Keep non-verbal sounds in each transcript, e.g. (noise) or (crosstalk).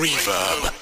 Reverb.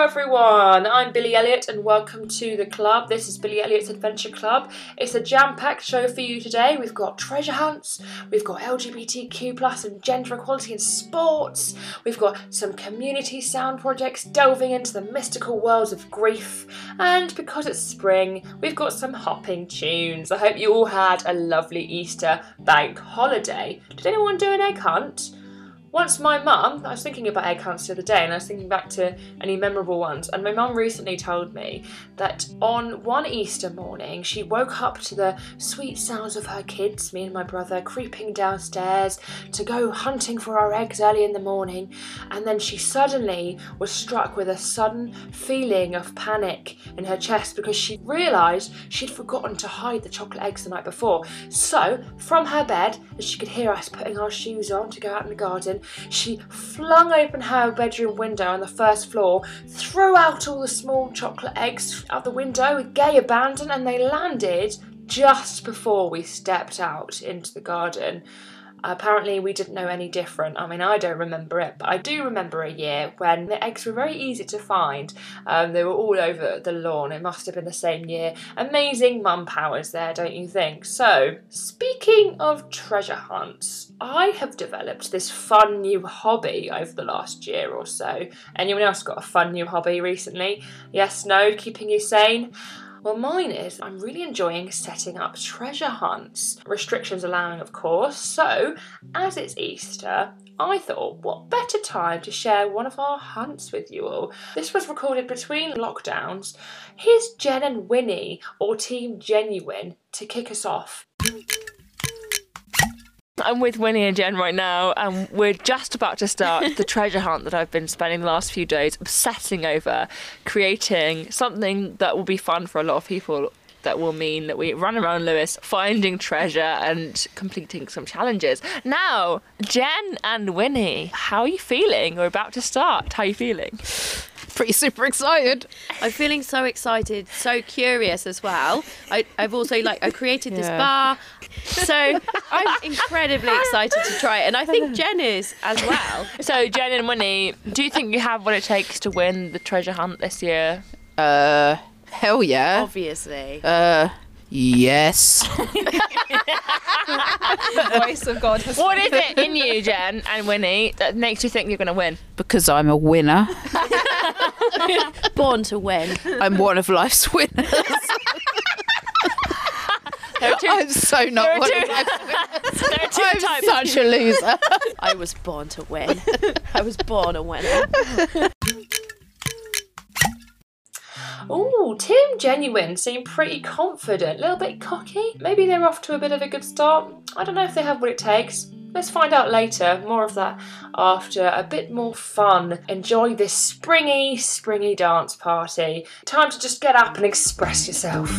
April, everyone! I'm Billy Elliot, and welcome to the club. This is Billy Elliot's Adventure Club. It's a jam-packed show for you today. We've got treasure hunts, we've got LGBTQ plus and gender equality in sports, we've got some community sound projects delving into the mystical worlds of grief, and because it's spring, we've got some hopping tunes. I hope you all had a lovely Easter bank holiday. Did anyone do an egg hunt? Once my mum, I was thinking about egg hunts the other day and I was thinking back to any memorable ones, and my mum recently told me that on one Easter morning she woke up to the sweet sounds of her kids, me and my brother, creeping downstairs to go hunting for our eggs early in the morning, and then she suddenly was struck with a sudden feeling of panic in her chest because she realised she'd forgotten to hide the chocolate eggs the night before. So, from her bed, as she could hear us putting our shoes on to go out in the garden, she flung open her bedroom window on the first floor, threw out all the small chocolate eggs out the window with gay abandon, and they landed just before we stepped out into the garden. Apparently, we didn't know any different. I mean, I don't remember it, but I do remember a year when the eggs were very easy to find. Um, they were all over the lawn. It must have been the same year. Amazing mum powers there, don't you think? So, speaking of treasure hunts, I have developed this fun new hobby over the last year or so. Anyone else got a fun new hobby recently? Yes, no, keeping you sane? Well, mine is I'm really enjoying setting up treasure hunts, restrictions allowing, of course. So, as it's Easter, I thought, what better time to share one of our hunts with you all? This was recorded between lockdowns. Here's Jen and Winnie, or Team Genuine, to kick us off. I'm with Winnie and Jen right now, and we're just about to start the (laughs) treasure hunt that I've been spending the last few days obsessing over, creating something that will be fun for a lot of people. That will mean that we run around Lewes finding treasure and completing some challenges. Now, Jen and Winnie, how are you feeling? We're about to start. How are you feeling? (laughs) pretty super excited. I'm feeling so excited, so curious as well. I, I've also like I created this Yeah. bar, so I'm incredibly excited to try it, and I think Jen is as well. So, Jen and Winnie, do you think you have what it takes to win the treasure hunt this year? Uh, hell yeah. Obviously, Uh, yes. voice of God has What is it in you, Jen and Winnie, that makes you think you're going to win? because I'm a winner. (laughs) born to win. I'm one of life's winners. There are two, I'm so there not one two, of life's there are two I'm types. such a loser. I was born to win. I was born a winner. (laughs) Mm. Ooh, Team Genuine seem pretty confident, a little bit cocky. Maybe they're off to a bit of a good start. I don't know if they have what it takes. Let's find out later. More of that after a bit more fun. Enjoy this springy, springy dance party. Time to just get up and express yourself.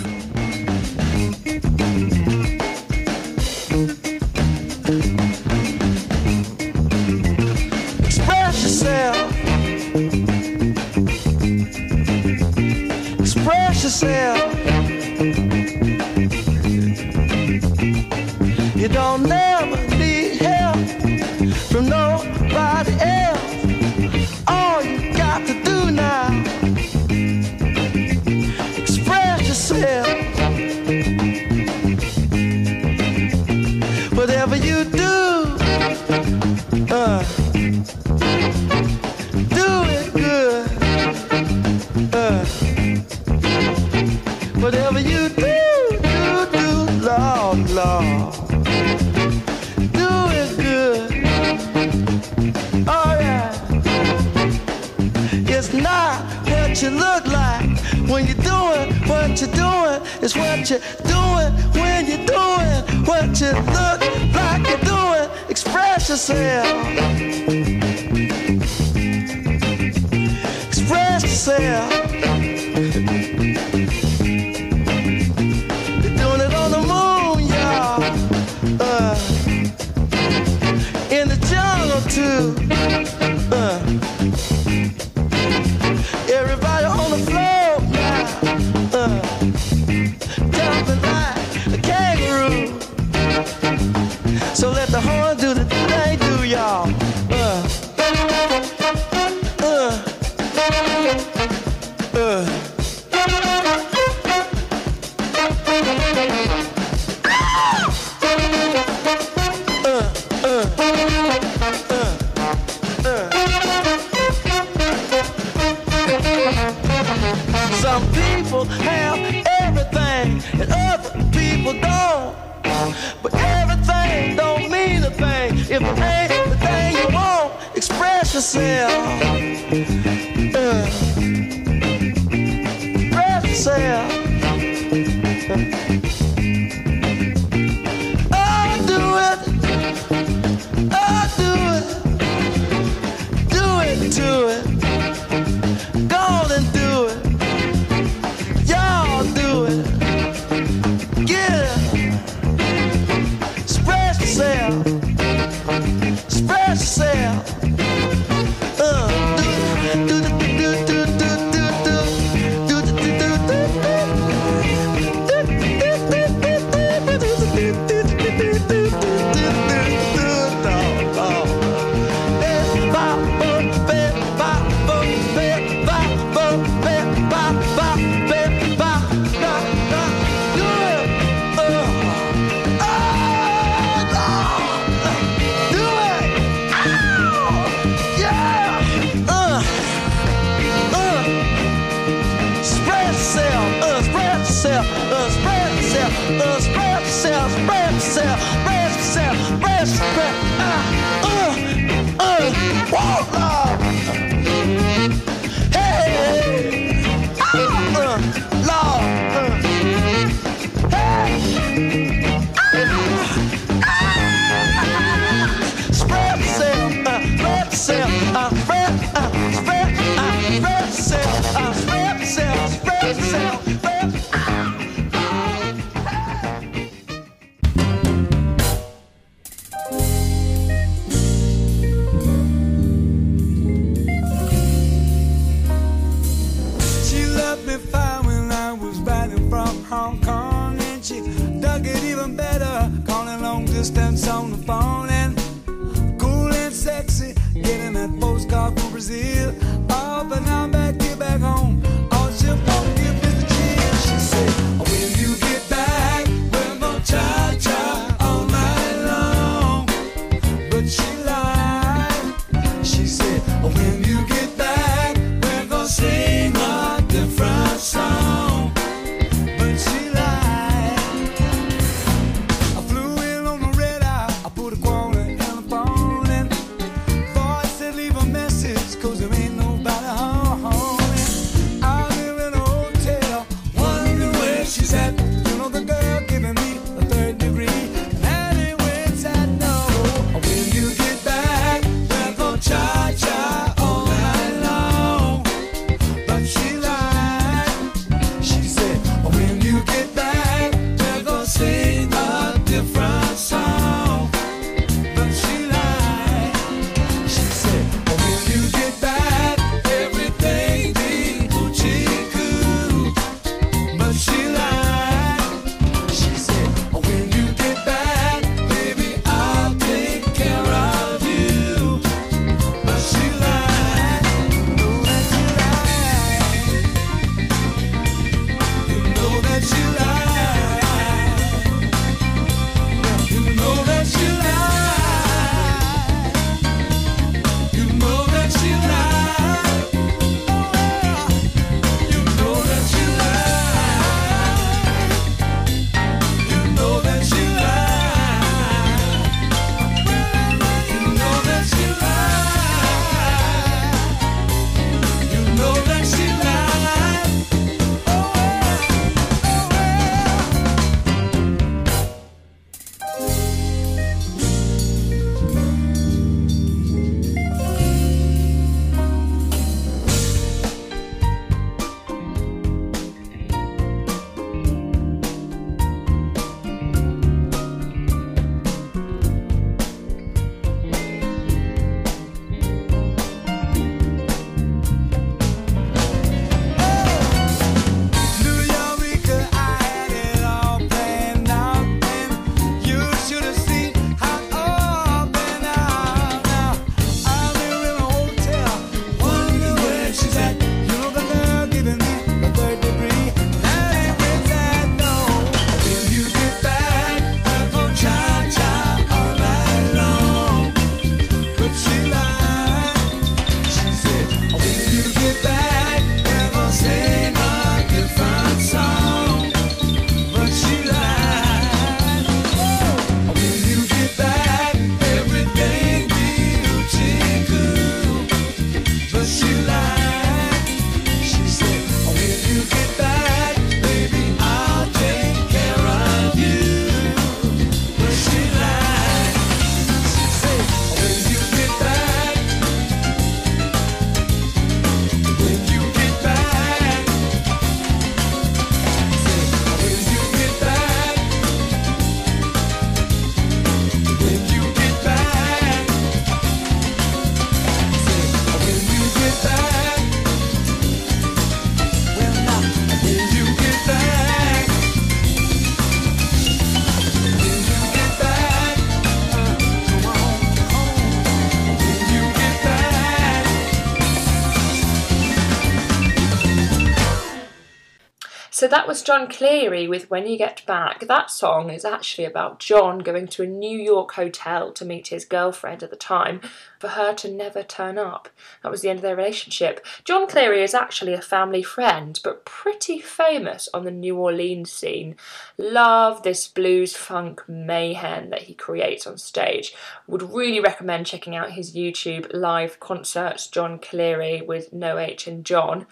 Was Jon Cleary with When You Get Back. That song is actually about Jon going to a New York hotel to meet his girlfriend at the time for her to never turn up. That was the end of their relationship. Jon Cleary is actually a family friend, but pretty famous on the New Orleans scene. Love this blues funk mayhem that he creates on stage. Would really recommend checking out his YouTube live concerts, Jon Cleary with No H and Jon.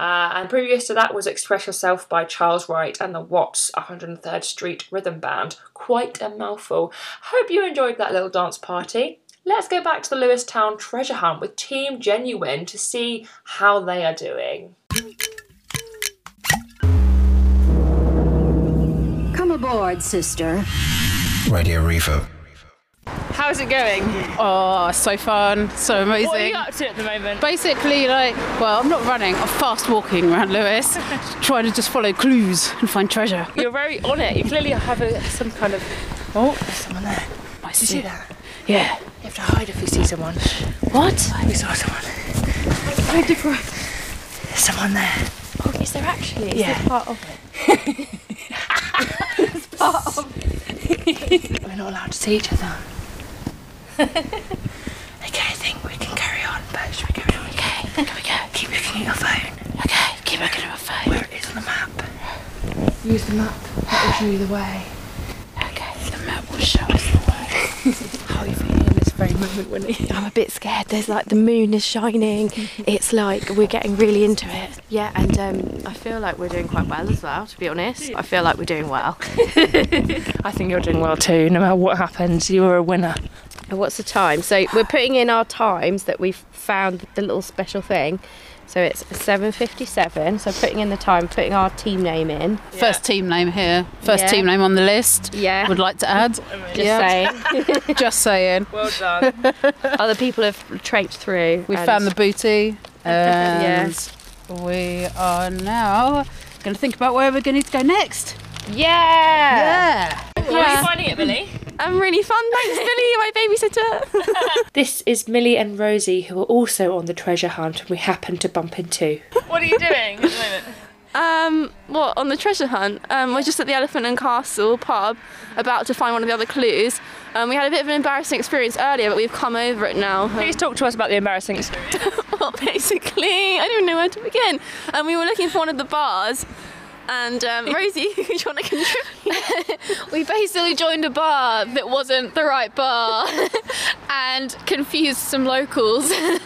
Uh, and previous to that was Express Yourself by Charles Wright and the Watts 103rd Street Rhythm Band. Quite a mouthful. Hope you enjoyed that little dance party. Let's go back to the Lewistown treasure hunt with Team Genuine to see how they are doing. Come aboard, sister. Radio Reverb. How's it going? Oh, so fun, so amazing. What are you up to at the moment? Basically, like, well, I'm not running. I'm fast walking around Lewes, (laughs) trying to just follow clues and find treasure. You're very on it. You clearly have a, some kind of. Oh, there's someone there. I Did you see that? Yeah. You have to hide if you see someone. What? We saw someone. There's someone there. Oh, is there actually? Is Yeah. this part of it? (laughs) (laughs) We're not allowed to see each other. (laughs) okay, I think we can carry on, but should we carry on? Okay, can we go? Keep looking at your phone. Okay, keep looking at my phone. Where it is on the map. Use the map. That will show you the way. Okay, the map will show us the way. (laughs) How are you feeling in this very moment, Winnie? I'm a bit scared. There's like the moon is shining. (laughs) It's like we're getting really into it. Yeah, and um, I feel like we're doing quite well as well. To be honest, I feel like we're doing well. I think you're doing well too. No matter what happens, you are a winner. And What's the time? So we're putting in our times that we've found the little special thing. So it's 7:57. So putting in the time, putting our team name in. First team name here. First Yeah. team name on the list. Yeah. Would like to add. (laughs) Just Yeah. saying. (laughs) Just saying. Well done. (laughs) Other people have traipsed through. We found the booty. And Yes. we are now going to think about where we're going to go next. Yeah. Yeah. How are you finding it, Millie? I'm really fun. Thanks, (laughs) Billy, my babysitter. (laughs) This is Millie and Rosie, who are also on the treasure hunt, and we happen to bump into. What are you doing at the moment? Um, what on the treasure hunt? Um, we're just at the Elephant and Castle pub, about to find one of the other clues. Um, we had a bit of an embarrassing experience earlier, but we've come over it now. Please talk to us about the embarrassing experience. (laughs) well, basically, I don't even know where to begin. And we were looking for one of the bars. And um, (laughs) Rosie, do (laughs) you want to contribute? (laughs) We basically joined a bar that wasn't the right bar and confused some locals. They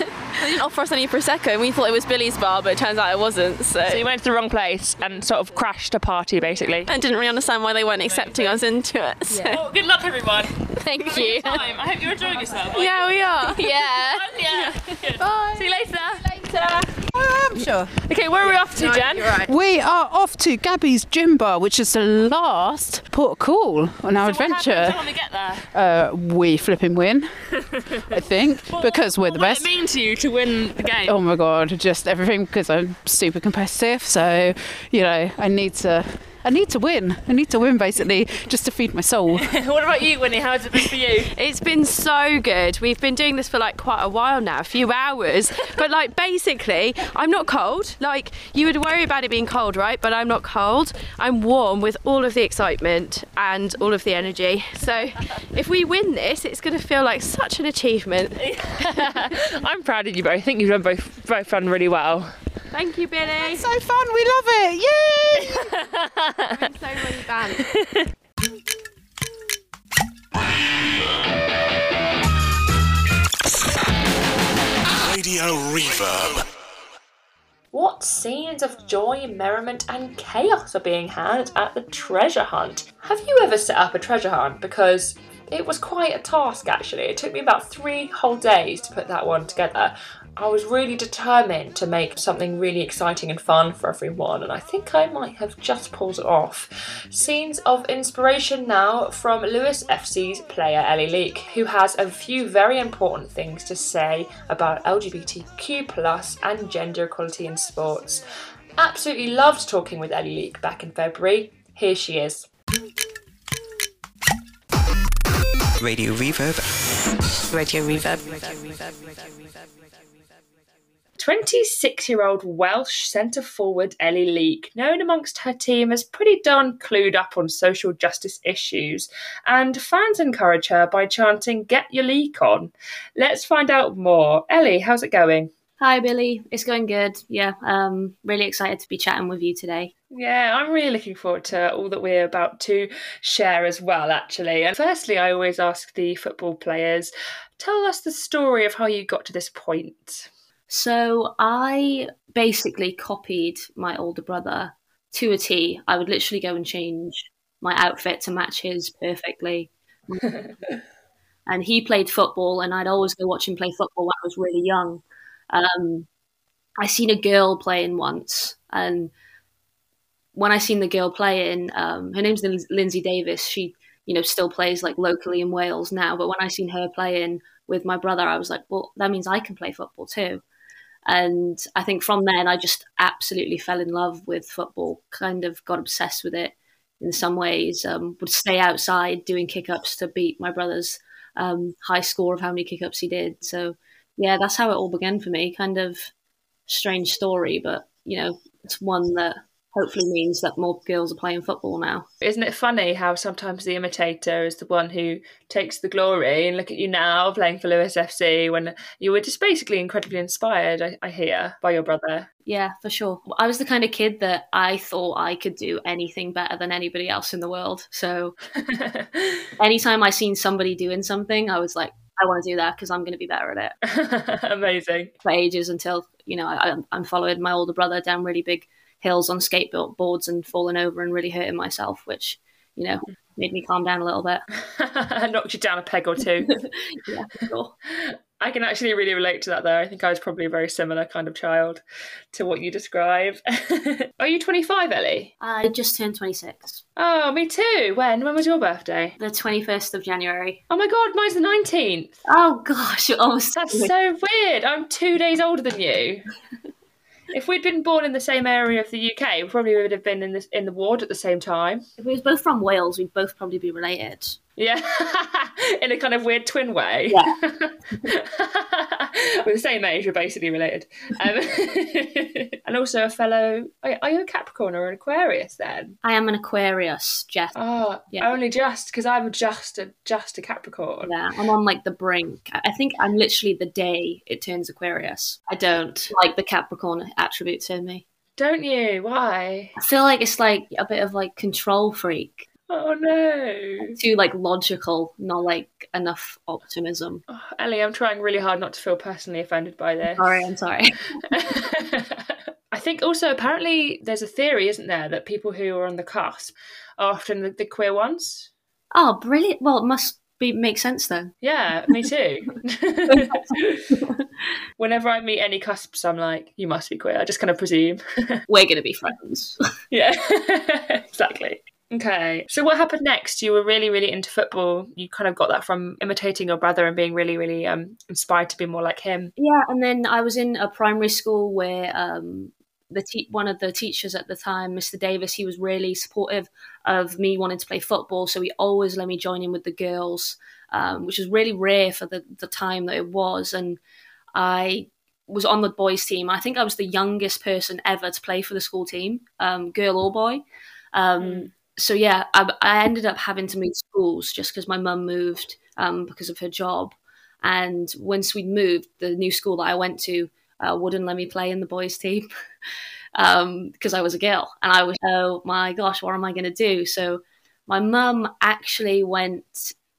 didn't offer us any prosecco, and we thought it was Billy's bar, but it turns out it wasn't. So, So you went to the wrong place and sort of crashed a party, basically. and didn't really understand why they weren't accepting us into it. So. Well, good luck, everyone. Thank you. Time. I hope you're enjoying yourself. Yeah, we are. Yeah. yeah. Bye. See you later. Bye, I'm sure. Okay, where are we off to, Jen? We are off to Gabby's Gym Bar, which is the last port call on our happens adventure. we get there? Uh, we flipping win, I think, (laughs) because we're the best. What does it mean to you to win the game? Oh my god, just everything because I'm super competitive. So, you know, I need to I need to win. I need to win basically just to feed my soul. (laughs) what about you, Winnie? How How's it been for you? It's been so good. We've been doing this for like quite a while now, a few hours. But like basically, I'm not cold. Like you would worry about it being cold, right? But I'm not cold. I'm warm with all of the excitement and all of the energy. So if we win this, it's going to feel like such an achievement. (laughs) I'm proud of you both. I think you've done both both done really well. Thank you, Billy. so fun, we love it. Yay! (laughs) It's so really bad. Radio Reverb. What scenes of joy, merriment, and chaos are being had at the treasure hunt? Have you ever set up a treasure hunt? Because it was quite a task actually. It took me about three whole days to put that one together. I was really determined to make something really exciting and fun for everyone, and I think I might have just pulled it off. Scenes of inspiration now from Lewes FC's player Ellie Leake, who has a few very important things to say about LGBTQ plus and gender equality in sports. Absolutely loved talking with Ellie Leake back in February. Here she is. Radio Reverb. Radio Reverb. 26 year old Welsh centre forward Ellie Leake, known amongst her team as pretty darn clued up on social justice issues, and fans encourage her by chanting, Get your leak on. Let's find out more. Ellie, how's it going? Hi, Billy. It's going good. Yeah, um, really excited to be chatting with you today. Yeah, I'm really looking forward to all that we're about to share as well, actually. And firstly, I always ask the football players tell us the story of how you got to this point. So, I basically copied my older brother to a T. I would literally go and change my outfit to match his perfectly. (laughs) and he played football, and I'd always go watch him play football when I was really young. Um, I seen a girl playing once, and when I seen the girl playing, um, her name's Lindsay Davis. She, you know, still plays like locally in Wales now. But when I seen her playing with my brother, I was like, well, that means I can play football too. And I think from then, I just absolutely fell in love with football. Kind of got obsessed with it in some ways. Um, would stay outside doing kick ups to beat my brother's um, high score of how many kick ups he did. So yeah, that's how it all began for me. Kind of strange story, but you know, it's one that hopefully means that more girls are playing football now. Isn't it funny how sometimes the imitator is the one who takes the glory? And look at you now playing for Lewes FC when you were just basically incredibly inspired, I, I hear, by your brother. Yeah, for sure. I was the kind of kid that I thought I could do anything better than anybody else in the world. So (laughs) anytime I seen somebody doing something, I was like, I want to do that because I'm going to be better at it. (laughs) Amazing. For ages until, you know, I, I'm following my older brother down really big hills on skateboards and falling over and really hurting myself, which, you know, made me calm down a little bit. (laughs) Knocked you down a peg or two. (laughs) yeah, sure. I can actually really relate to that though. I think I was probably a very similar kind of child to what you describe. (laughs) Are you 25, Ellie? I just turned 26. Oh, me too. When? When was your birthday? The 21st of January. Oh my god, mine's the 19th. Oh gosh, you're almost. That's so weird. I'm two days older than you. If we'd been born in the same area of the UK, we probably would have been in this in the ward at the same time. If we was both from Wales, we'd both probably be related. Yeah, (laughs) in a kind of weird twin way. Yeah, (laughs) we're the same age. We're basically related, um, (laughs) and also a fellow. Are you a Capricorn or an Aquarius then? I am an Aquarius, Jess. Oh, yeah. only just because I'm just a just a Capricorn. Yeah, I'm on like the brink. I think I'm literally the day it turns Aquarius. I don't like the Capricorn attributes in me. Don't you? Why? I feel like it's like a bit of like control freak. Oh no. Too like logical, not like enough optimism. Oh, Ellie, I'm trying really hard not to feel personally offended by this. Sorry, I'm sorry. (laughs) (laughs) I think also apparently there's a theory, isn't there, that people who are on the cusp are often the, the queer ones. Oh, brilliant! Well, it must be make sense then. Yeah, me too. (laughs) Whenever I meet any cusps, I'm like, you must be queer. I just kind of presume. We're gonna be friends. yeah, exactly. Okay. So what happened next? You were really, really into football. You kind of got that from imitating your brother and being really, really um, inspired to be more like him. Yeah, and then I was in a primary school where um, the te- one of the teachers at the time, Mr. Davis, he was really supportive of me wanting to play football. So he always let me join in with the girls, um, which was really rare for the, the time that it was. And I was on the boys' team. I think I was the youngest person ever to play for the school team, um, girl or boy. Um, mm so yeah, I, I, ended up having to move schools just because my mum moved um, because of her job. And once we'd moved, the new school that I went to uh, wouldn't let me play in the boys' team because (laughs) um, I was a girl. And I was, oh my gosh, what am I going to do? So my mum actually went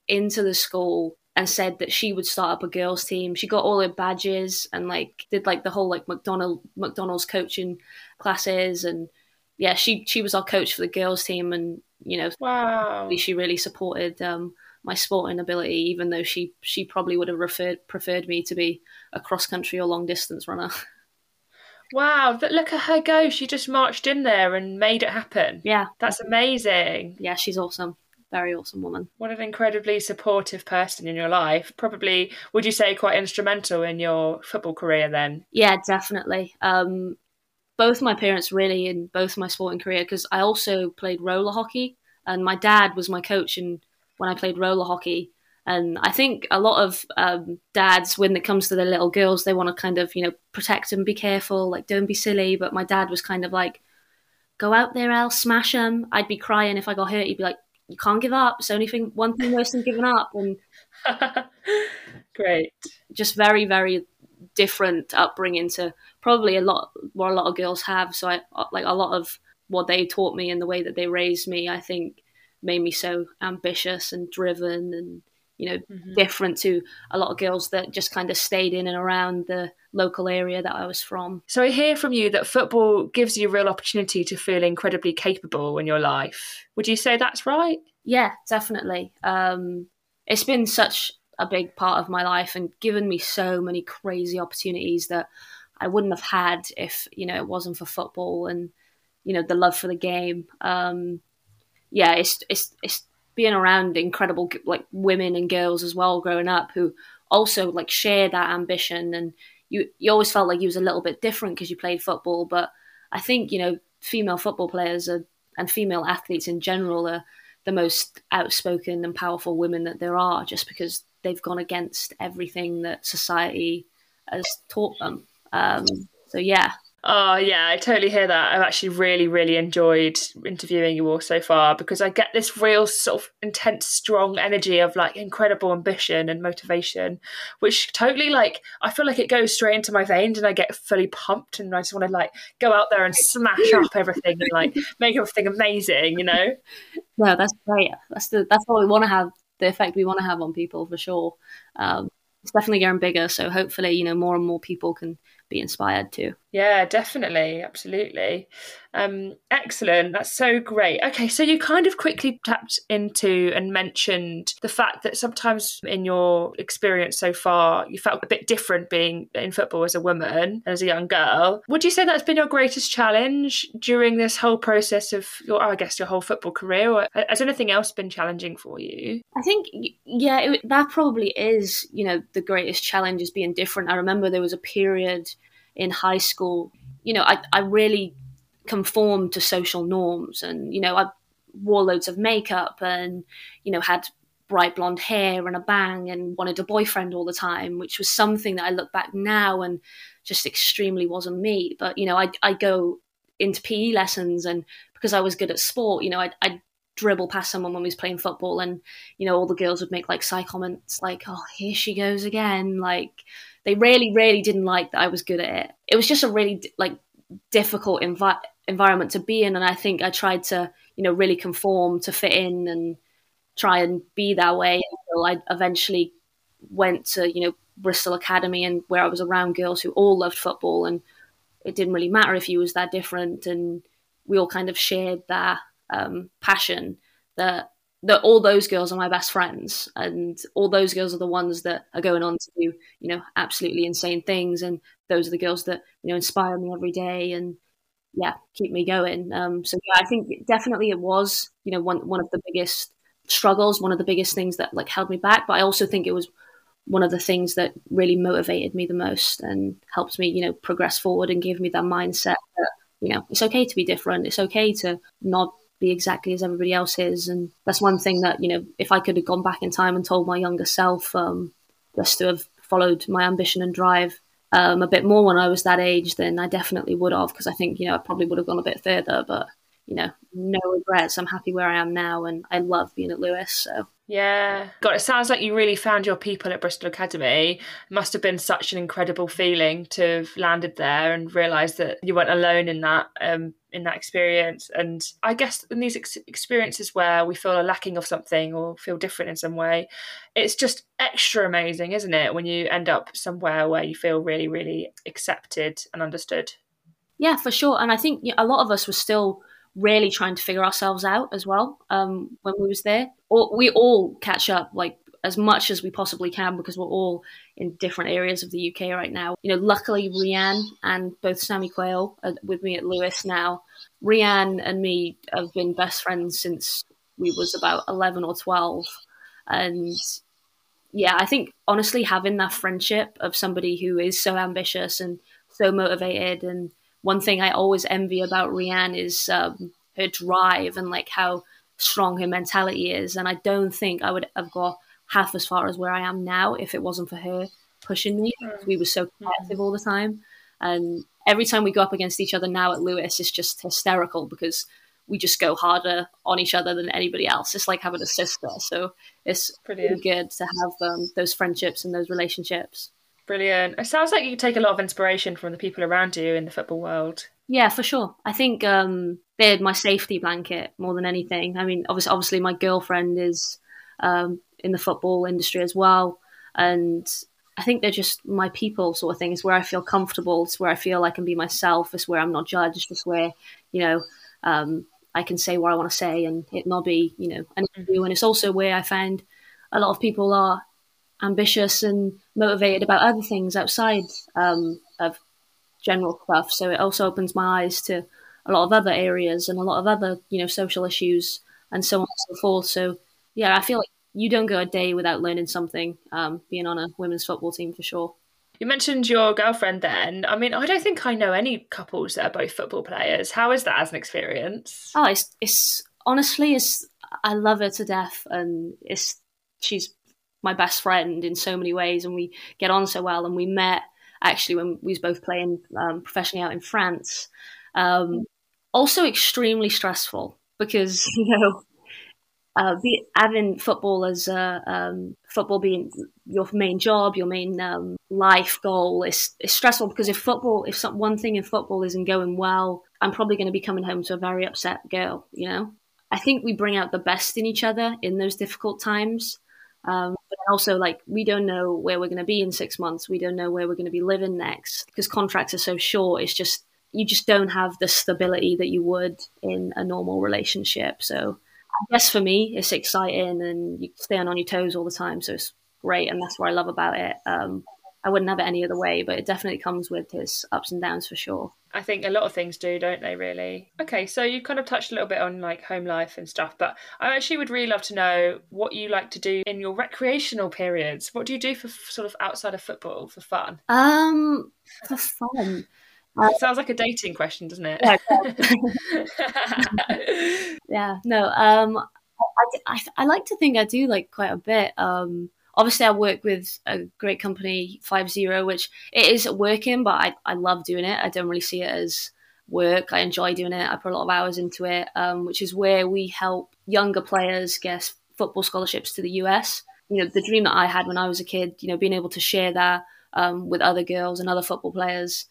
into the school and said that she would start up a girls' team. She got all her badges and like did like the whole like McDonald McDonald's coaching classes and yeah, she she was our coach for the girls team, and you know, wow, she really supported um, my sporting ability, even though she she probably would have referred, preferred me to be a cross country or long distance runner. (laughs) Wow, but look at her go! She just marched in there and made it happen. Yeah, that's amazing. Yeah, she's awesome. Very awesome woman. What an incredibly supportive person in your life. Probably, would you say, quite instrumental in your football career then? Yeah, definitely. Um, both my parents really in both my sporting career because I also played roller hockey and my dad was my coach and when I played roller hockey And I think a lot of um, dads, when it comes to their little girls, they want to kind of, you know, protect them, be careful, like don't be silly. But my dad was kind of like, go out there, I'll smash them. I'd be crying if I got hurt. He'd be like, you can't give up. It's only thing, one thing worse than giving up. And (laughs) great, just very, very different upbringing to probably a lot what a lot of girls have. So I like a lot of what they taught me and the way that they raised me. I think made me so ambitious and driven and you know mm-hmm. different to a lot of girls that just kind of stayed in and around the local area that I was from. So I hear from you that football gives you a real opportunity to feel incredibly capable in your life. Would you say that's right? Yeah, definitely. Um, it's been such a big part of my life and given me so many crazy opportunities that I wouldn't have had if you know it wasn't for football and you know the love for the game. Um, yeah, it's it's it's being around incredible like women and girls as well growing up who also like share that ambition. And you you always felt like you was a little bit different because you played football. But i think you know female football players are, and female athletes in general are the most outspoken and powerful women that there are just because they've gone against everything that society has taught them um, so yeah Oh yeah, I totally hear that. I've actually really, really enjoyed interviewing you all so far because I get this real sort of intense, strong energy of like incredible ambition and motivation, which totally like I feel like it goes straight into my veins and I get fully pumped and I just want to like go out there and smash up everything and like (laughs) make everything amazing, you know? No, that's great. That's the that's what we want to have the effect we want to have on people for sure. Um, it's definitely getting bigger, so hopefully, you know, more and more people can be inspired to. Yeah, definitely, absolutely. Um, excellent. That's so great. Okay, so you kind of quickly tapped into and mentioned the fact that sometimes in your experience so far, you felt a bit different being in football as a woman, as a young girl. Would you say that's been your greatest challenge during this whole process of your, I guess, your whole football career? Or has anything else been challenging for you? I think, yeah, it, that probably is, you know, the greatest challenge is being different. I remember there was a period in high school, you know, I, I really conformed to social norms and, you know, I wore loads of makeup and, you know, had bright blonde hair and a bang and wanted a boyfriend all the time, which was something that I look back now and just extremely wasn't me. But, you know, I, I go into PE lessons and because I was good at sport, you know, I'd, I'd dribble past someone when we was playing football and, you know, all the girls would make like side comments like, oh, here she goes again. Like, they really, really didn't like that I was good at it. It was just a really like difficult envi- environment to be in, and I think I tried to, you know, really conform to fit in and try and be that way until I eventually went to, you know, Bristol Academy and where I was around girls who all loved football, and it didn't really matter if you was that different, and we all kind of shared that um, passion that that all those girls are my best friends and all those girls are the ones that are going on to do you know absolutely insane things and those are the girls that you know inspire me every day and yeah keep me going. Um, so yeah i think definitely it was you know one, one of the biggest struggles one of the biggest things that like held me back but i also think it was one of the things that really motivated me the most and helped me you know progress forward and gave me that mindset that you know it's okay to be different. It's okay to not be exactly as everybody else is. And that's one thing that, you know, if I could have gone back in time and told my younger self um, just to have followed my ambition and drive um, a bit more when I was that age, then I definitely would have, because I think, you know, I probably would have gone a bit further. But, you know, no regrets. I'm happy where I am now and I love being at Lewes. So. Yeah. God, it sounds like you really found your people at Bristol Academy. It must have been such an incredible feeling to have landed there and realised that you weren't alone in that. Um, in that experience. And I guess in these ex- experiences where we feel a lacking of something or feel different in some way, it's just extra amazing, isn't it? When you end up somewhere where you feel really, really accepted and understood. Yeah, for sure. And I think a lot of us were still really trying to figure ourselves out as well um, when we was there. Or we all catch up like as much as we possibly can because we're all in different areas of the UK right now. You know, luckily Rianne and both Sammy Quayle are with me at Lewes now. Rianne and me have been best friends since we was about 11 or 12. And yeah, I think honestly having that friendship of somebody who is so ambitious and so motivated and one thing I always envy about Rianne is um, her drive and like how strong her mentality is. And I don't think I would have got half as far as where I am now if it wasn't for her pushing me. We were so competitive all the time. And every time we go up against each other now at Lewes, it's just hysterical because we just go harder on each other than anybody else. It's like having a sister. So it's pretty good to have um, those friendships and those relationships. Brilliant. It sounds like you take a lot of inspiration from the people around you in the football world. Yeah, for sure. I think um, they're my safety blanket more than anything. I mean, obviously, obviously my girlfriend is um, in the football industry as well, and I think they're just my people sort of thing. It's where I feel comfortable. It's where I feel I can be myself. It's where I'm not judged. It's where you know um, I can say what I want to say and it not be you know an interview. And it's also where I find a lot of people are ambitious and motivated about other things outside um, of general stuff. So it also opens my eyes to a lot of other areas and a lot of other, you know, social issues and so on and so forth. So yeah, I feel like you don't go a day without learning something, um, being on a women's football team for sure. You mentioned your girlfriend then. I mean, I don't think I know any couples that are both football players. How is that as an experience? Oh, it's, it's honestly, it's, I love her to death and it's, she's my best friend in so many ways and we get on so well and we met actually when we was both playing um, professionally out in France. Um, also extremely stressful because (laughs) you know uh, be, having football as uh, um, football being your main job, your main um, life goal is, is stressful because if football, if some, one thing in football isn't going well, I'm probably going to be coming home to a very upset girl. You know, I think we bring out the best in each other in those difficult times. Um, but also, like, we don't know where we're going to be in six months. We don't know where we're going to be living next because contracts are so short. It's just, you just don't have the stability that you would in a normal relationship. So, I guess for me, it's exciting and you stand on your toes all the time. So, it's great. And that's what I love about it. Um, I wouldn't have it any other way, but it definitely comes with its ups and downs for sure. I think a lot of things do, don't they, really? Okay, so you kind of touched a little bit on like home life and stuff, but I actually would really love to know what you like to do in your recreational periods. What do you do for sort of outside of football for fun? Um, for fun. Uh, it sounds like a dating question, doesn't it? Yeah, (laughs) yeah no. Um, I, I, I like to think I do like quite a bit. Um, obviously I work with a great company, Five Zero, which it is working, but I, I love doing it. I don't really see it as work. I enjoy doing it. I put a lot of hours into it, um, which is where we help younger players get football scholarships to the US. You know, the dream that I had when I was a kid, you know, being able to share that um, with other girls and other football players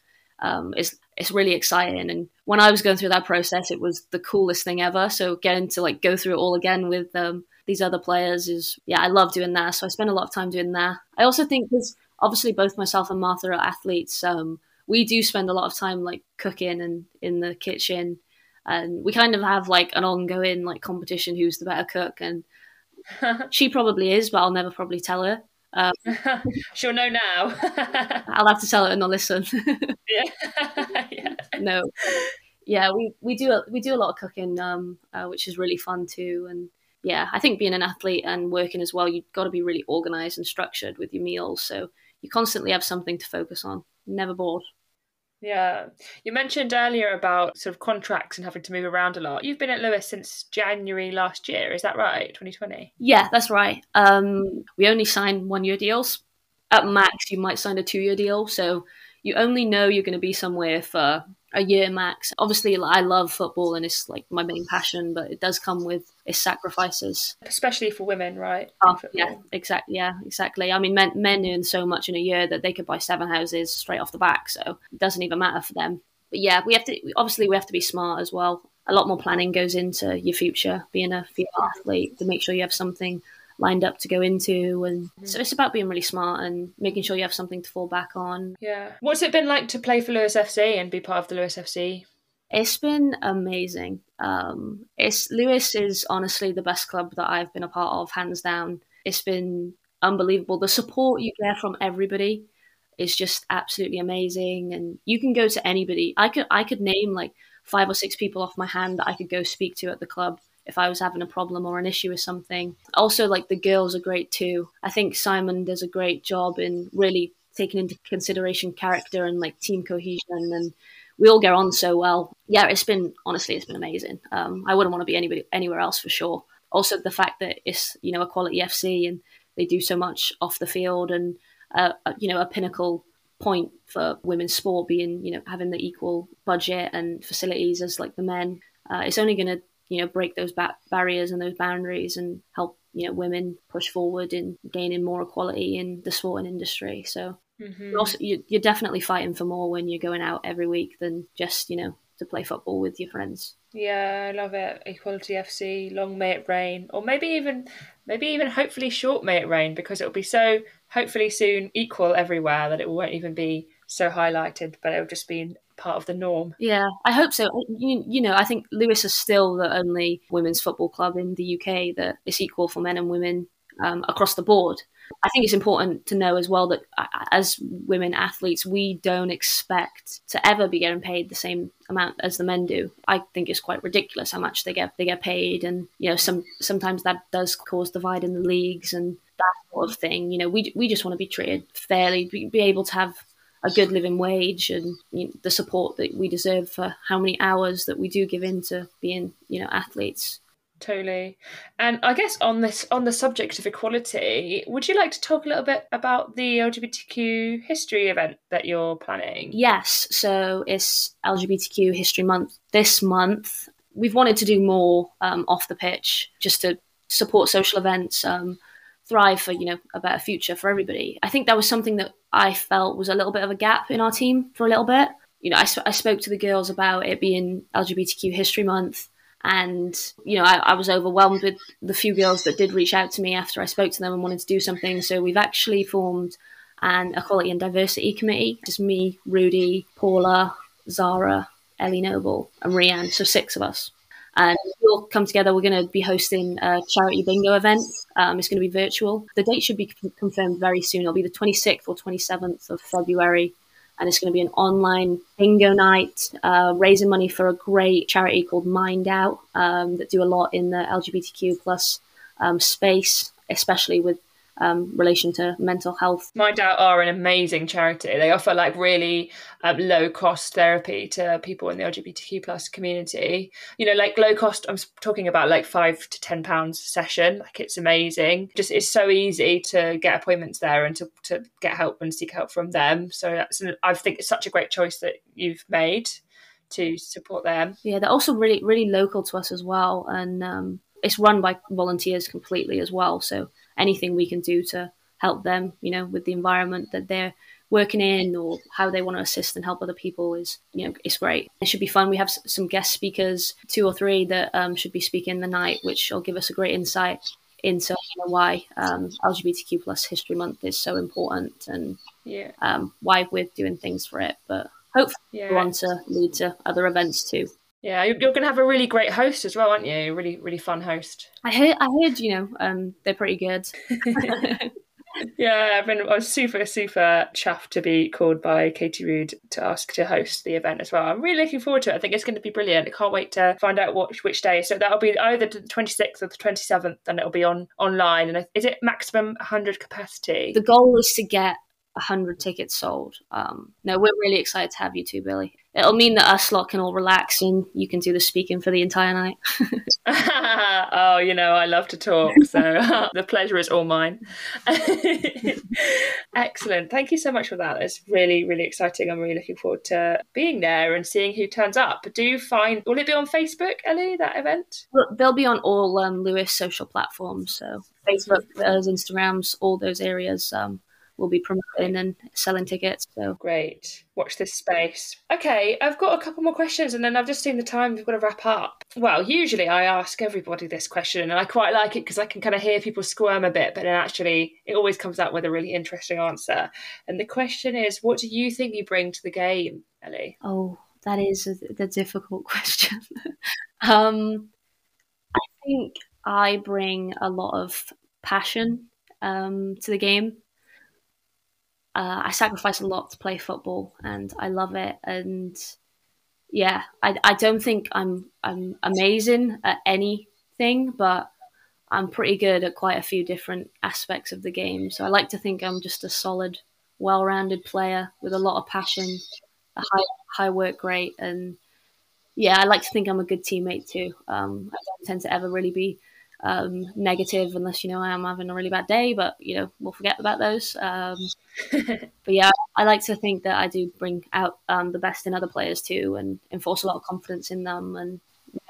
um, is it's really exciting. And when I was going through that process, it was the coolest thing ever. So getting to like go through it all again with um, these other players is yeah i love doing that. So i spend a lot of time doing that. I also think because obviously both myself and martha are athletes. Um, we do spend a lot of time like cooking and in the kitchen. And we kind of have like an ongoing like competition who's the better cook. And (laughs) she probably is but i'll never probably tell her um, (laughs) she'll know now (laughs) i'll have to tell her and not listen (laughs) yeah. yeah. no yeah we, we do we do a lot of cooking um, uh, which is really fun too and yeah, I think being an athlete and working as well, you've got to be really organized and structured with your meals. So you constantly have something to focus on. Never bored. Yeah. You mentioned earlier about sort of contracts and having to move around a lot. You've been at Lewes since January last year, is that right? 2020? Yeah, that's right. Um, we only sign one year deals. At max, you might sign a two year deal. So you only know you're going to be somewhere for a year max. Obviously, I love football and it's like my main passion, but it does come with its sacrifices, especially for women, right? Oh, yeah, exactly. Yeah, exactly. I mean, men men earn so much in a year that they could buy seven houses straight off the back, so it doesn't even matter for them. But yeah, we have to obviously we have to be smart as well. A lot more planning goes into your future being a female athlete to make sure you have something lined up to go into and mm-hmm. so it's about being really smart and making sure you have something to fall back on. Yeah. What's it been like to play for Lewes fc and be part of the Lewes fc it's been amazing. Um it's Lewes is honestly the best club that i've been a part of hands down. It's been unbelievable. The support you get from everybody is just absolutely amazing and you can go to anybody. I could i could name like five or six people off my hand that i could go speak to at the club if I was having a problem or an issue with something. Also, like the girls are great too. I think Simon does a great job in really taking into consideration character and like team cohesion and we all get on so well. Yeah, it's been honestly, it's been amazing. Um, I wouldn't want to be anybody anywhere else for sure. Also, the fact that it's you know Equality FC and they do so much off the field and uh, you know a pinnacle point for women's sport being you know having the equal budget and facilities as like the men. Uh, it's only going to you know break those ba- barriers and those boundaries and help you know women push forward in gaining more equality in the sporting industry. So Mhm. you're, also, you- you're definitely fighting for more when you're going out every week than just you know to play football with your friends. Yeah, I love it. Equality FC, long may it rain, or maybe even, maybe even hopefully short may it rain, because it'll be so hopefully soon equal everywhere that it won't even be so highlighted, but it'll just be part of the norm. Yeah, I hope so. You, you know, I think Lewes is still the only women's football club in the UK that is equal for men and women um, across the board. I think it's important to know as well that uh, as women athletes, we don't expect to ever be getting paid the same amount as the men do. I think it's quite ridiculous how much they get they get paid, and you know, some sometimes that does cause divide in the leagues and that sort of thing. You know, we we just want to be treated fairly, be, be able to have a good living wage and you know, the support that we deserve for how many hours that we do give in to being, you know, athletes. Totally. And I guess on this on the subject of equality, would you like to talk a little bit about the LGBTQ history event that you're planning? Yes, so it's LGBTQ History Month this month. We've wanted to do more um, off the pitch just to support social events, um, thrive for you know a better future for everybody. I think that was something that I felt was a little bit of a gap in our team for a little bit. You know, I, sp- I spoke to the girls about it being LGBTQ History Month, and you know, I, I was overwhelmed with the few girls that did reach out to me after I spoke to them and wanted to do something. So we've actually formed an equality and diversity committee. Just me, Rudy, Paula, Zara, Ellie Noble, and Rianne. So six of us. And we'll come together. We're going to be hosting a charity bingo event. Um, it's going to be virtual. The date should be confirmed very soon. It'll be the 26th or 27th of February. And it's going to be an online bingo night, uh, raising money for a great charity called Mind Out um, that do a lot in the LGBTQ plus um, space, especially with um, relation to mental health. Mind Out are an amazing charity. They offer like really um, low cost therapy to people in the LGBTQ plus community. You know, like low cost. I'm talking about like five to ten pounds a session. Like it's amazing. Just it's so easy to get appointments there and to, to get help and seek help from them. So that's an, I think it's such a great choice that you've made to support them. Yeah, they're also really really local to us as well, and um, it's run by volunteers completely as well. So anything we can do to help them, you know, with the environment that they're working in or how they want to assist and help other people is, you know, it's great. It should be fun. We have some guest speakers, two or three that um, should be speaking the night, which will give us a great insight into you know, why um, LGBTQ plus History Month is so important and Yeah. um, why we're doing things for it. But hopefully, Yeah. go on to lead to other events too. Yeah, you're, you're going to have a really great host as well, aren't you? Really, really fun host. I heard, I heard, you know, um, they're pretty good. (laughs) Yeah, I've been I was super super chuffed to be called by Katie Rood to ask to host the event as well. I'm really looking forward to it. I think it's going to be brilliant. I can't wait to find out what which day. So that'll be either the 26th or the 27th, and it'll be on online. And is it maximum 100 capacity? The goal is to get 100 tickets sold. Um, no, we're really excited to have you too, Billie. It'll mean that us lot can all relax and you can do the speaking for the entire night. (laughs) (laughs) oh, you know, I love to talk, so (laughs) the pleasure is all mine. Excellent. Thank you so much for that. It's really, really exciting. I'm really looking forward to being there and seeing who turns up. Do you find, will it be on Facebook, Ellie, that event? Well, They'll be on all um, Lewes social platforms. So Facebook, Instagrams, all those areas um, will be promoting and selling tickets. So Great. Watch this space. Okay, I've got a couple more questions and then I've just seen the time we've got to wrap up. Well, usually I ask everybody this question and I quite like it because I can kind of hear people squirm a bit, but then actually it always comes out with a really interesting answer. And the question is, what do you think you bring to the game, Ellie? Oh, that is a, the difficult (laughs) question. um, I think I bring a lot of passion um, to the game. Uh, I sacrifice a lot to play football, and I love it. And yeah, I, I don't think I'm I'm amazing at anything, but I'm pretty good at quite a few different aspects of the game. So I like to think I'm just a solid, well-rounded player with a lot of passion, a high high work rate, and yeah, I like to think I'm a good teammate too. Um, I don't tend to ever really be um, negative unless you know I am having a really bad day. But you know we'll forget about those. Um, (laughs) but yeah, I like to think that I do bring out um, the best in other players too, and enforce a lot of confidence in them, and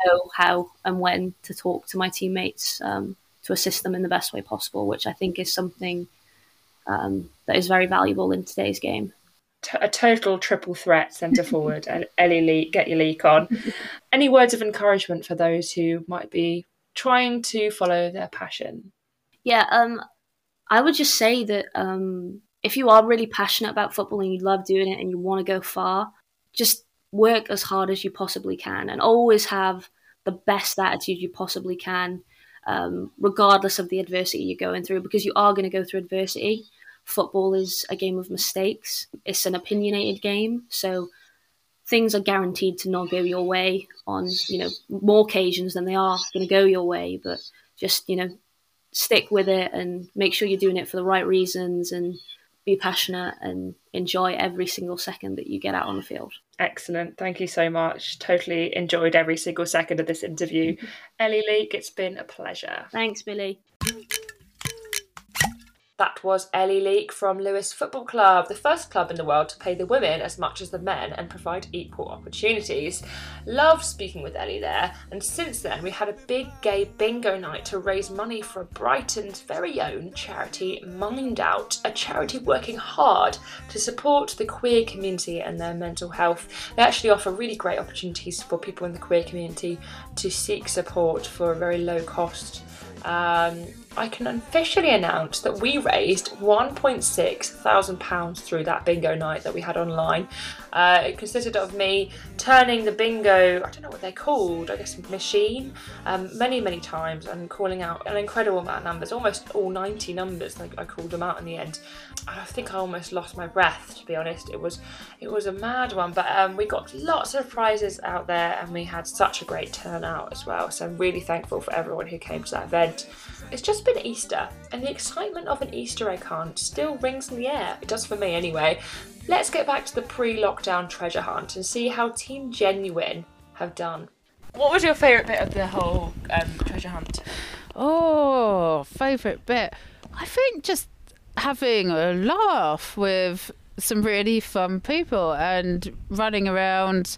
know how and when to talk to my teammates um, to assist them in the best way possible, which I think is something um, that is very valuable in today's game. T- a total triple threat centre (laughs) forward, and Ellie Leek, get your leak on. (laughs) Any words of encouragement for those who might be trying to follow their passion? Yeah, um, I would just say that um, if you are really passionate about football and you love doing it and you want to go far, just work as hard as you possibly can and always have the best attitude you possibly can, um, regardless of the adversity you're going through, because you are going to go through adversity. Football is a game of mistakes, it's an opinionated game. So things are guaranteed to not go your way on, you know, more occasions than they are going to go your way. But just, you know, stick with it and make sure you're doing it for the right reasons and be passionate and enjoy every single second that you get out on the field. Excellent. Thank you so much. Totally enjoyed every single second of this interview. (laughs) Ellie Leek, it's been a pleasure. Thanks, Billie. That was Ellie Leek from Lewes Football Club, the first club in the world to pay the women as much as the men and provide equal opportunities. Loved speaking with Ellie there, and since then we had a big gay bingo night to raise money for Brighton's very own charity Mind Out, a charity working hard to support the queer community and their mental health. They actually offer really great opportunities for people in the queer community to seek support for a very low cost um, I can officially announce that we raised £1.6 thousand pounds through that bingo night that we had online. Uh, it consisted of me turning the bingo, I don't know what they're called, I guess machine, um, many, many times and calling out an incredible amount of numbers, almost all 90 numbers. I, I called them out in the end. I think I almost lost my breath, to be honest. It was, it was a mad one, but um, we got lots of prizes out there and we had such a great turnout as well. So I'm really thankful for everyone who came to that event. It's just been Easter, and the excitement of an Easter egg hunt still rings in the air. It does for me anyway. Let's get back to the pre lockdown treasure hunt and see how Team Genuine have done. What was your favourite bit of the whole um, treasure hunt? Oh, favourite bit. I think just having a laugh with some really fun people and running around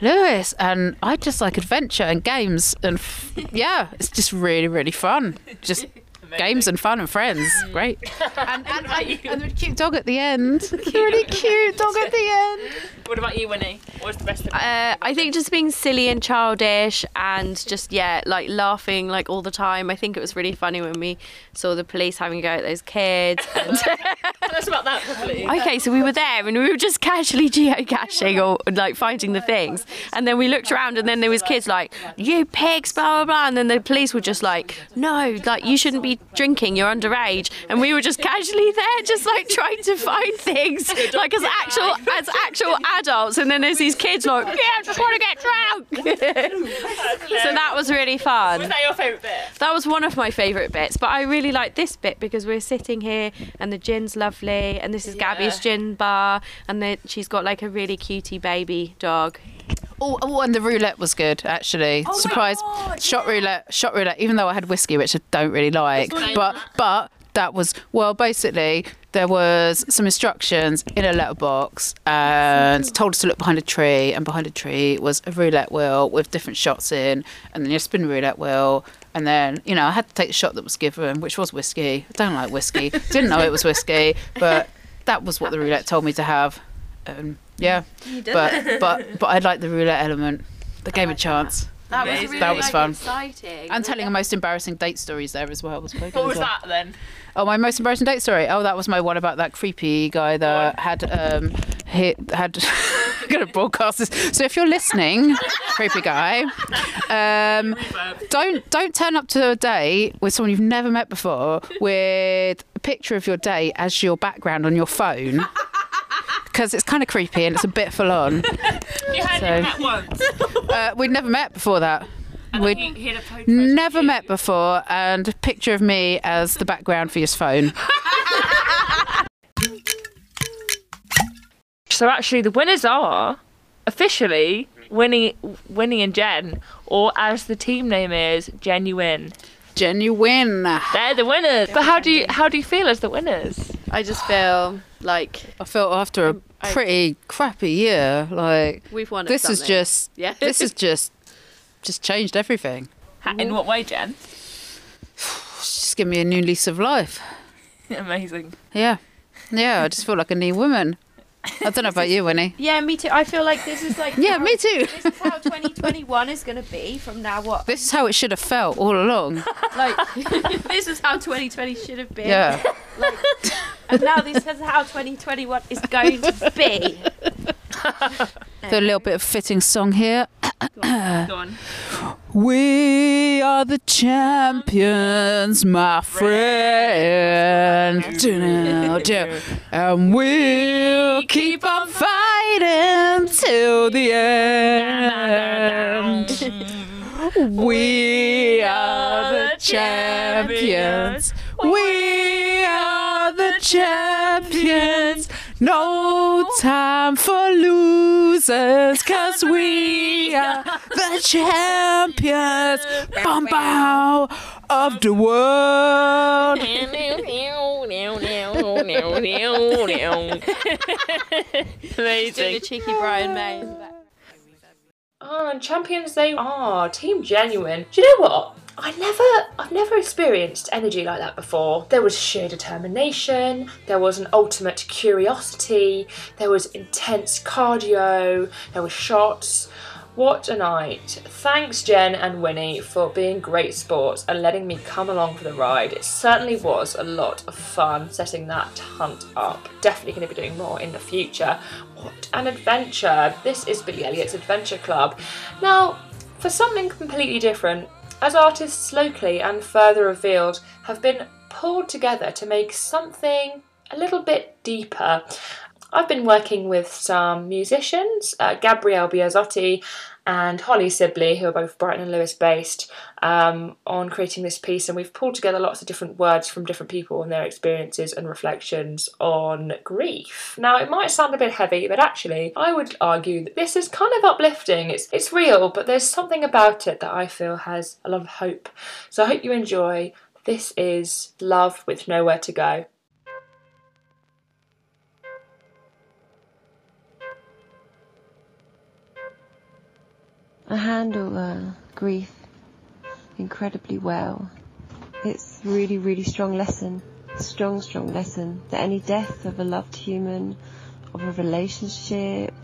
Lewes, and I just like adventure and games, and f- (laughs) yeah, it's just really, really fun. Just (laughs) games and fun and friends. Great. (laughs) And, and, and, and the cute dog at the end. The really cute dog at the end. What about you, Winnie? What's the best of Uh, I think just being silly and childish and just yeah, like laughing like all the time. I think it was really funny when we saw the police having a go at those kids. (laughs) And Tell us about that properly. okay, so we were there and we were just casually geocaching or like finding the things, and then we looked around and then there was kids like you pigs, blah blah blah, and then the police were just like, no, like you shouldn't be drinking, you're underage, and we were just casually there, just like trying to find things (laughs) like as actual as actual adults, and then there's these kids like, (laughs) yeah, I just want to get drunk. (laughs) so that was really fun. Was that your favourite bit? That was one of my favourite bits, but I really like this bit because we're sitting here and the gin's lovely, and this is Gabby's gin bar, and then she's got like a really cutie baby dog. Oh, oh, and the roulette was good actually. Oh Surprise shot roulette, shot roulette. Even though I had whiskey, which I don't really like, but but that was well. Basically, there was some instructions in a letterbox and told us to look behind a tree, and behind a tree was a roulette wheel with different shots in, and then you spin the roulette wheel. And then, you know, I had to take the shot that was given, which was whiskey. I don't like whiskey. Didn't know it was whiskey, but that was what the roulette told me to have. Um, yeah, but but but I like the roulette element. The game of chance. That was really that was like, fun. exciting. And telling the most embarrassing date stories there as well (laughs) was. What was well. that then? Oh, my most embarrassing date story. Oh, that was my one about that creepy guy that had um hit had. (laughs) I'm gonna broadcast this. So if you're listening, (laughs) creepy guy, um, don't don't turn up to a date with someone you've never met before with a picture of your date as your background on your phone. Because it's kind of creepy and it's a bit full on. (laughs) You had So- him met once. Uh, we'd never met before that. And We'd then he, he had a photo. never met before, and a picture of me as the background for your phone. (laughs) So actually, the winners are officially Winnie, Winnie and Jen, or as the team name is, Genuine. Genuine. They're the winners. But how do you how do you feel as the winners? I just feel like I felt after a pretty crappy year, like We've won This is just (laughs) Yeah. This is just just changed everything. In what way, Jen? (sighs) Just give me a new lease of life. (laughs) Amazing. Yeah, yeah. I just feel like a new woman. I don't know about you, Winnie. Yeah, me too. I feel like this is like Yeah, how- me too. This is how 2021 is going to be from now on. This is how it should have felt all along. (laughs) Like (laughs) this is how 2020 should have been. Yeah. Like, and now this is how 2021 is going to be. (laughs) Do a little bit of fitting song here. We are the champions, my friend. And we'll keep on fighting till the end. We are the champions. We are the champions. No time for losers, cause we are the champions. Bum, bow of the world. Amazing. the cheeky Brian May. Oh, and champions they are. Team Genuine. Do you know what? I never, I've never experienced energy like that before. There was sheer determination, there was an ultimate curiosity, there was intense cardio, there were shots. What a night. Thanks, Jen and Winnie, for being great sports and letting me come along for the ride. It certainly was a lot of fun setting that hunt up. Definitely going to be doing more in the future. What an adventure! This is Billie Elliot's Adventure Club. Now, for something completely different, as artists locally and further afield have been pulled together to make something a little bit deeper. I've been working with some musicians, uh, Gabrielle Biazotti and Holly Sibley, who are both Brighton and Lewes based, um, on creating this piece. And we've pulled together lots of different words from different people and their experiences and reflections on grief. Now, it might sound a bit heavy, but actually, I would argue that this is kind of uplifting. It's, it's real, but there's something about it that I feel has a lot of hope. So I hope you enjoy. This is Love with Nowhere to Go. I handle uh, grief incredibly well. It's really, really strong lesson, strong, strong lesson that any death of a loved human, of a relationship,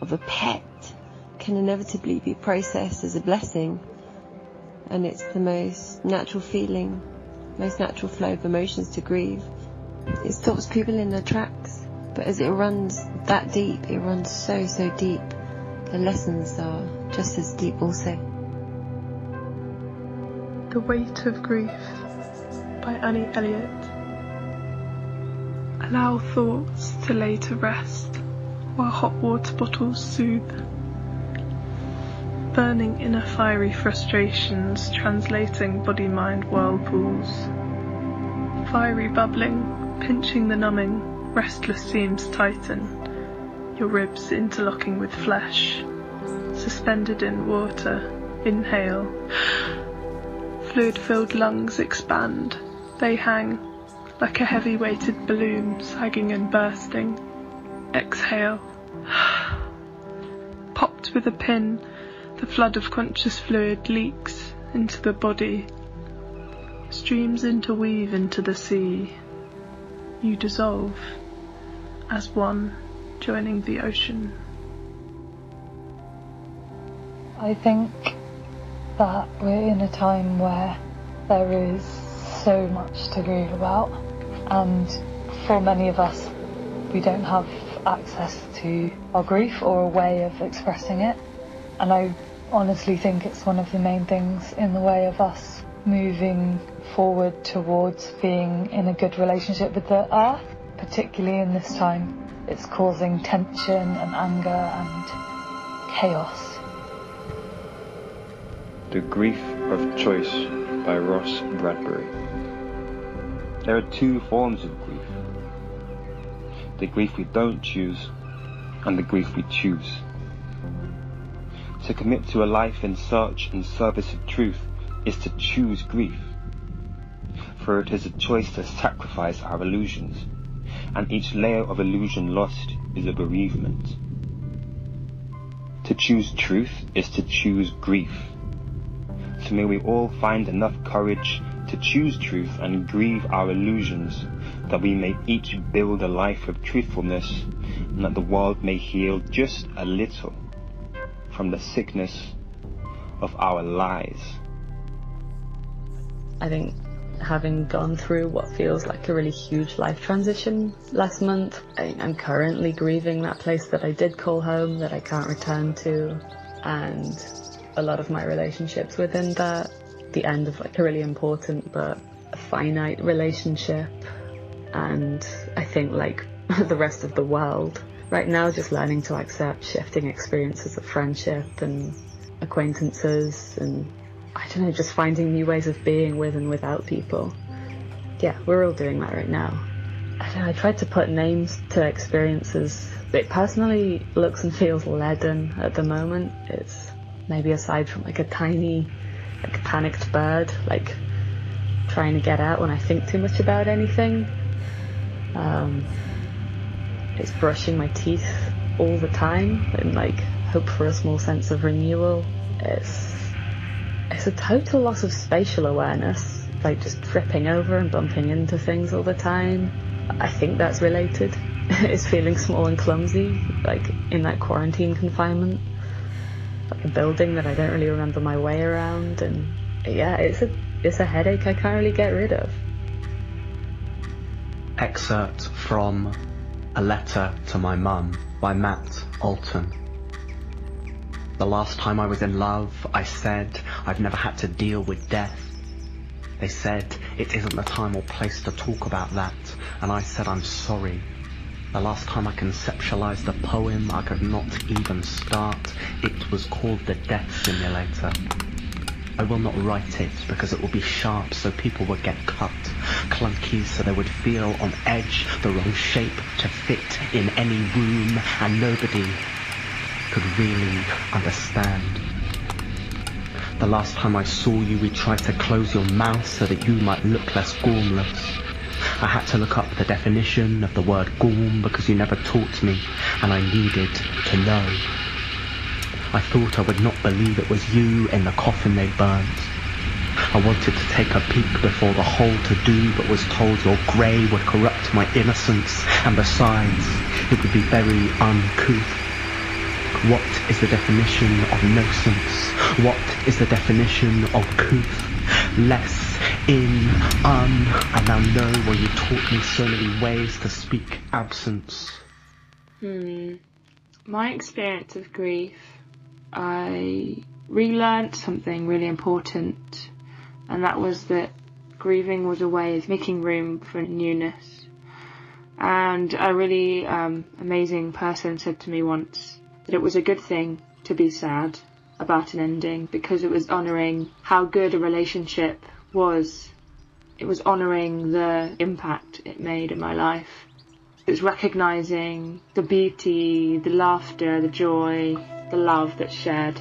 of a pet can inevitably be processed as a blessing. And it's the most natural feeling, most natural flow of emotions to grieve. It stops people in their tracks, but as it runs that deep, it runs so, so deep, the lessons are just as deep also. The Weight of Grief by Annie Elliot. Allow thoughts to lay to rest while hot water bottles soothe. Burning inner fiery frustrations, translating body mind whirlpools. Fiery bubbling, pinching the numbing, restless seams tighten, your ribs interlocking with flesh. Suspended in water, inhale. Fluid filled lungs expand. They hang like a heavy weighted balloon sagging and bursting. Exhale. (sighs) Popped with a pin, the flood of conscious fluid leaks into the body. Streams interweave into the sea. You dissolve as one joining the ocean. I think that we're in a time where there is so much to grieve about, and for many of us, we don't have access to our grief or a way of expressing it. And I honestly think it's one of the main things in the way of us moving forward towards being in a good relationship with the earth, particularly in this time. It's causing tension and anger and chaos. The Grief of Choice by Ross Bradbury. There are two forms of grief the grief we don't choose and the grief we choose. To commit to a life in search and service of truth is to choose grief. For it is a choice to sacrifice our illusions, and each layer of illusion lost is a bereavement. To choose truth is to choose grief. So may we all find enough courage to choose truth and grieve our illusions, that we may each build a life of truthfulness, and that the world may heal just a little from the sickness of our lies. I think having gone through what feels like a really huge life transition last month, I, I'm currently grieving that place that I did call home that I can't return to, and a lot of my relationships within that. The end of like a really important but finite relationship, and I think like (laughs) the rest of the world right now, just learning to accept shifting experiences of friendship and acquaintances and I don't know, just finding new ways of being with and without people. Yeah, we're all doing that right now. I know, I tried to put names to experiences. It personally looks and feels leaden at the moment. It's maybe aside from like a tiny, like panicked bird, like trying to get out when I think too much about anything. Um, it's brushing my teeth all the time and like hope for a small sense of renewal. It's it's a total loss of spatial awareness, like just tripping over and bumping into things all the time. I think that's related. (laughs) it's feeling small and clumsy, like in that quarantine confinement. Like a building that I don't really remember my way around, and yeah, it's a it's a headache I can't really get rid of. Excerpt from A Letter to My Mum by Matt Alton. The last time I was in love, I said I've never had to deal with death. They said it isn't the time or place to talk about that, and I said I'm sorry. The last time I conceptualized a poem I could not even start, it was called The Death Simulator. I will not write it because it will be sharp so people would get cut, clunky so they would feel on edge, the wrong shape to fit in any room, and nobody could really understand. The last time I saw you, we tried to close your mouth so that you might look less gormless. I had to look up the definition of the word gorm because you never taught me, and I needed to know. I thought I would not believe it was you in the coffin they burnt. I wanted to take a peek before the whole to do, but was told your grey would corrupt my innocence, and besides, it would be very uncouth. What is the definition of nonsense? What is the definition of couth? Less, in, un, I now know where you taught me so many ways to speak absence. Hmm. My experience of grief, I relearned something really important, and that was that grieving was a way of making room for newness. And a really um, amazing person said to me once that it was a good thing to be sad about an ending because it was honouring how good a relationship was. It was honouring the impact it made in my life. It was recognising the beauty, the laughter, the joy, the love that's shared.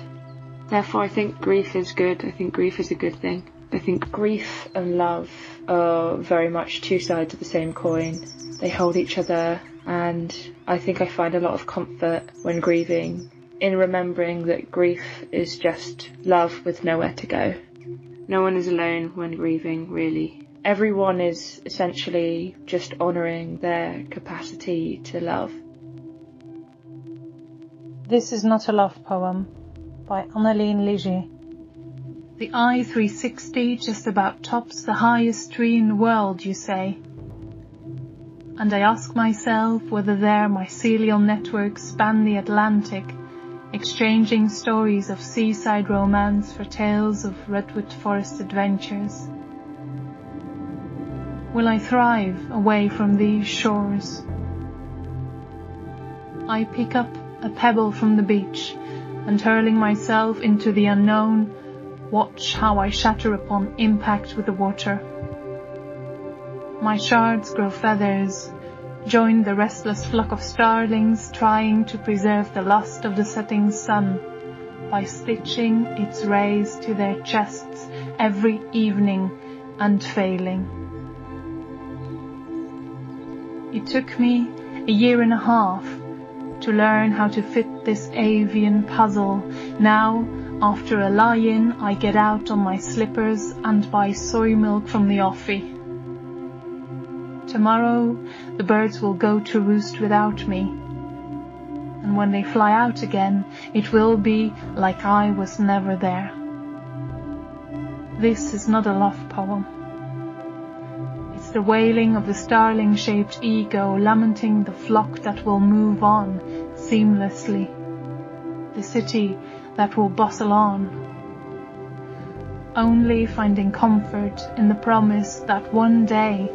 Therefore, I think grief is good. I think grief is a good thing. I think grief and love are very much two sides of the same coin. They hold each other, and I think I find a lot of comfort when grieving in remembering that grief is just love with nowhere to go. No one is alone when grieving, really. Everyone is essentially just honouring their capacity to love. This is not a love poem by Anneline Léger. The I-360 just about tops the highest tree in the world, you say. And I ask myself whether there mycelial networks span the Atlantic, exchanging stories of seaside romance for tales of redwood forest adventures. Will I thrive away from these shores? I pick up a pebble from the beach and hurling myself into the unknown, watch how I shatter upon impact with the water. My shards grow feathers, join the restless flock of starlings trying to preserve the lust of the setting sun, by stitching its rays to their chests every evening and failing. It took me a year and a half to learn how to fit this avian puzzle. Now, after a lie-in, I get out on my slippers and buy soy milk from the offie. Tomorrow, the birds will go to roost without me. And when they fly out again, it will be like I was never there. This is not a love poem. It's the wailing of the starling-shaped ego lamenting the flock that will move on seamlessly. The city that will bustle on. Only finding comfort in the promise that one day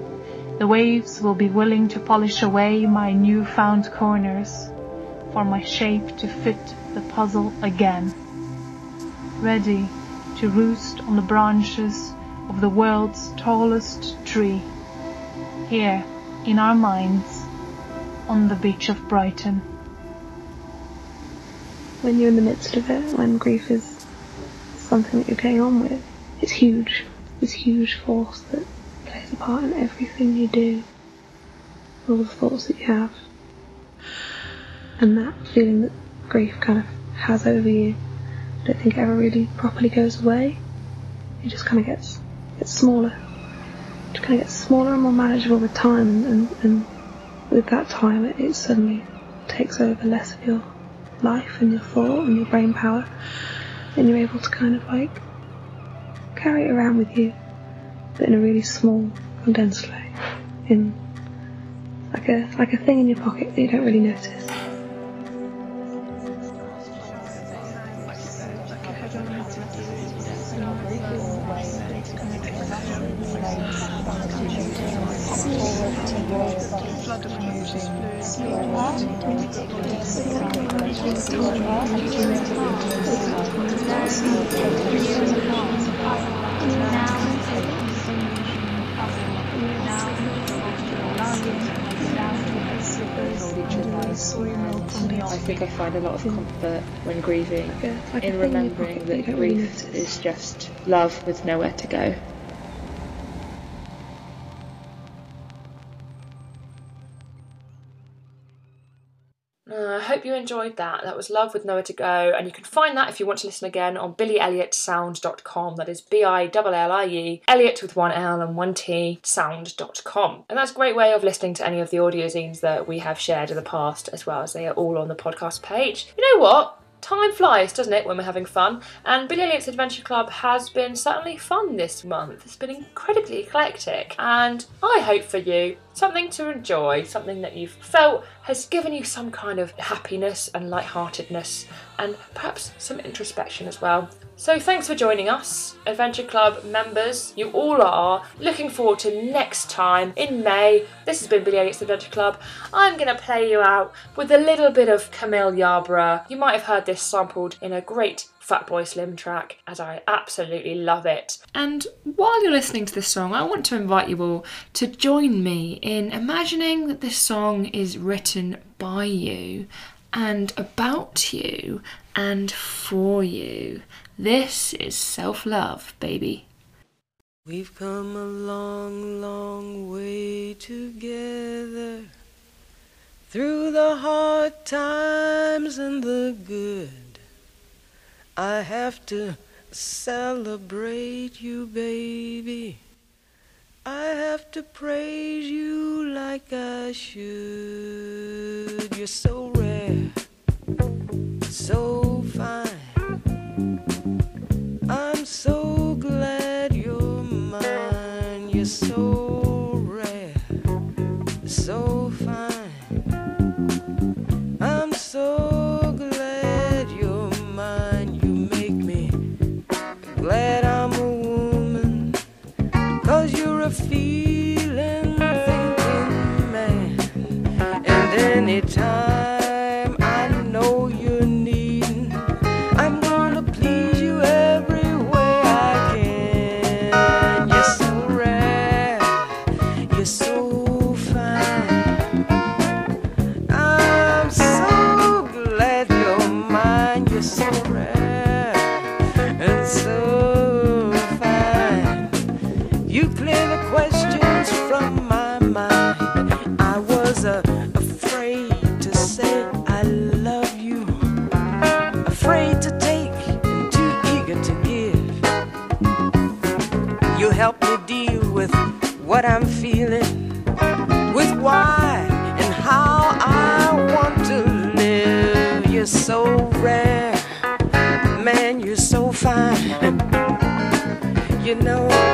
the waves will be willing to polish away my newfound corners for my shape to fit the puzzle again. Ready to roost on the branches of the world's tallest tree. Here, in our minds, on the beach of Brighton. When you're in the midst of it, when grief is something that you're getting on with, it's huge. This huge force that plays a part in everything you do, all the thoughts that you have, and that feeling that grief kind of has over you. I don't think it ever really properly goes away. It just kind of gets gets smaller. It kind of gets smaller and more manageable with time, and, and with that time, it, it suddenly takes over less of your life and your thought and your brain power, and you're able to kind of like carry it around with you, but in a really small, condensed way, in like a like a thing in your pocket that you don't really notice. Think I find a lot of hmm. comfort when grieving in thing in your remembering that you that don't really grief is just love with nowhere to go. Hope you enjoyed that. That was Love with Nowhere to Go, and you can find that if you want to listen again on billyelliottsound.com. That is B I L L I E, Elliot with one L and one T, sound.com. And that's a great way of listening to any of the audio zines that we have shared in the past, as well as they are all on the podcast page. You know what? Time flies, doesn't it, when we're having fun? And Billie Elliot's Adventure Club has been certainly fun this month. It's been incredibly eclectic, and I hope for you something to enjoy, something that you've felt has given you some kind of happiness and lightheartedness, and perhaps some introspection as well. So thanks for joining us, Adventure Club members. You all are. Looking forward to next time in May. This has been Billie Elliot's Adventure Club. I'm going to play you out with a little bit of Camille Yarbrough. You might have heard this sampled in a great Fatboy Slim track, as I absolutely love it. And while you're listening to this song, I want to invite you all to join me in imagining that this song is written by you and about you and for you. This is self love, baby. We've come a long, long way together through the hard times and the good. I have to celebrate you, baby. I have to praise you like I should. You're so rare, so fine. I'm so glad you're mine. You're so rare, so anytime what I'm feeling with why and how I want to live. You're so rare, man, you're so fine. You know.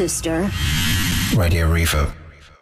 sister. Radio Reverb.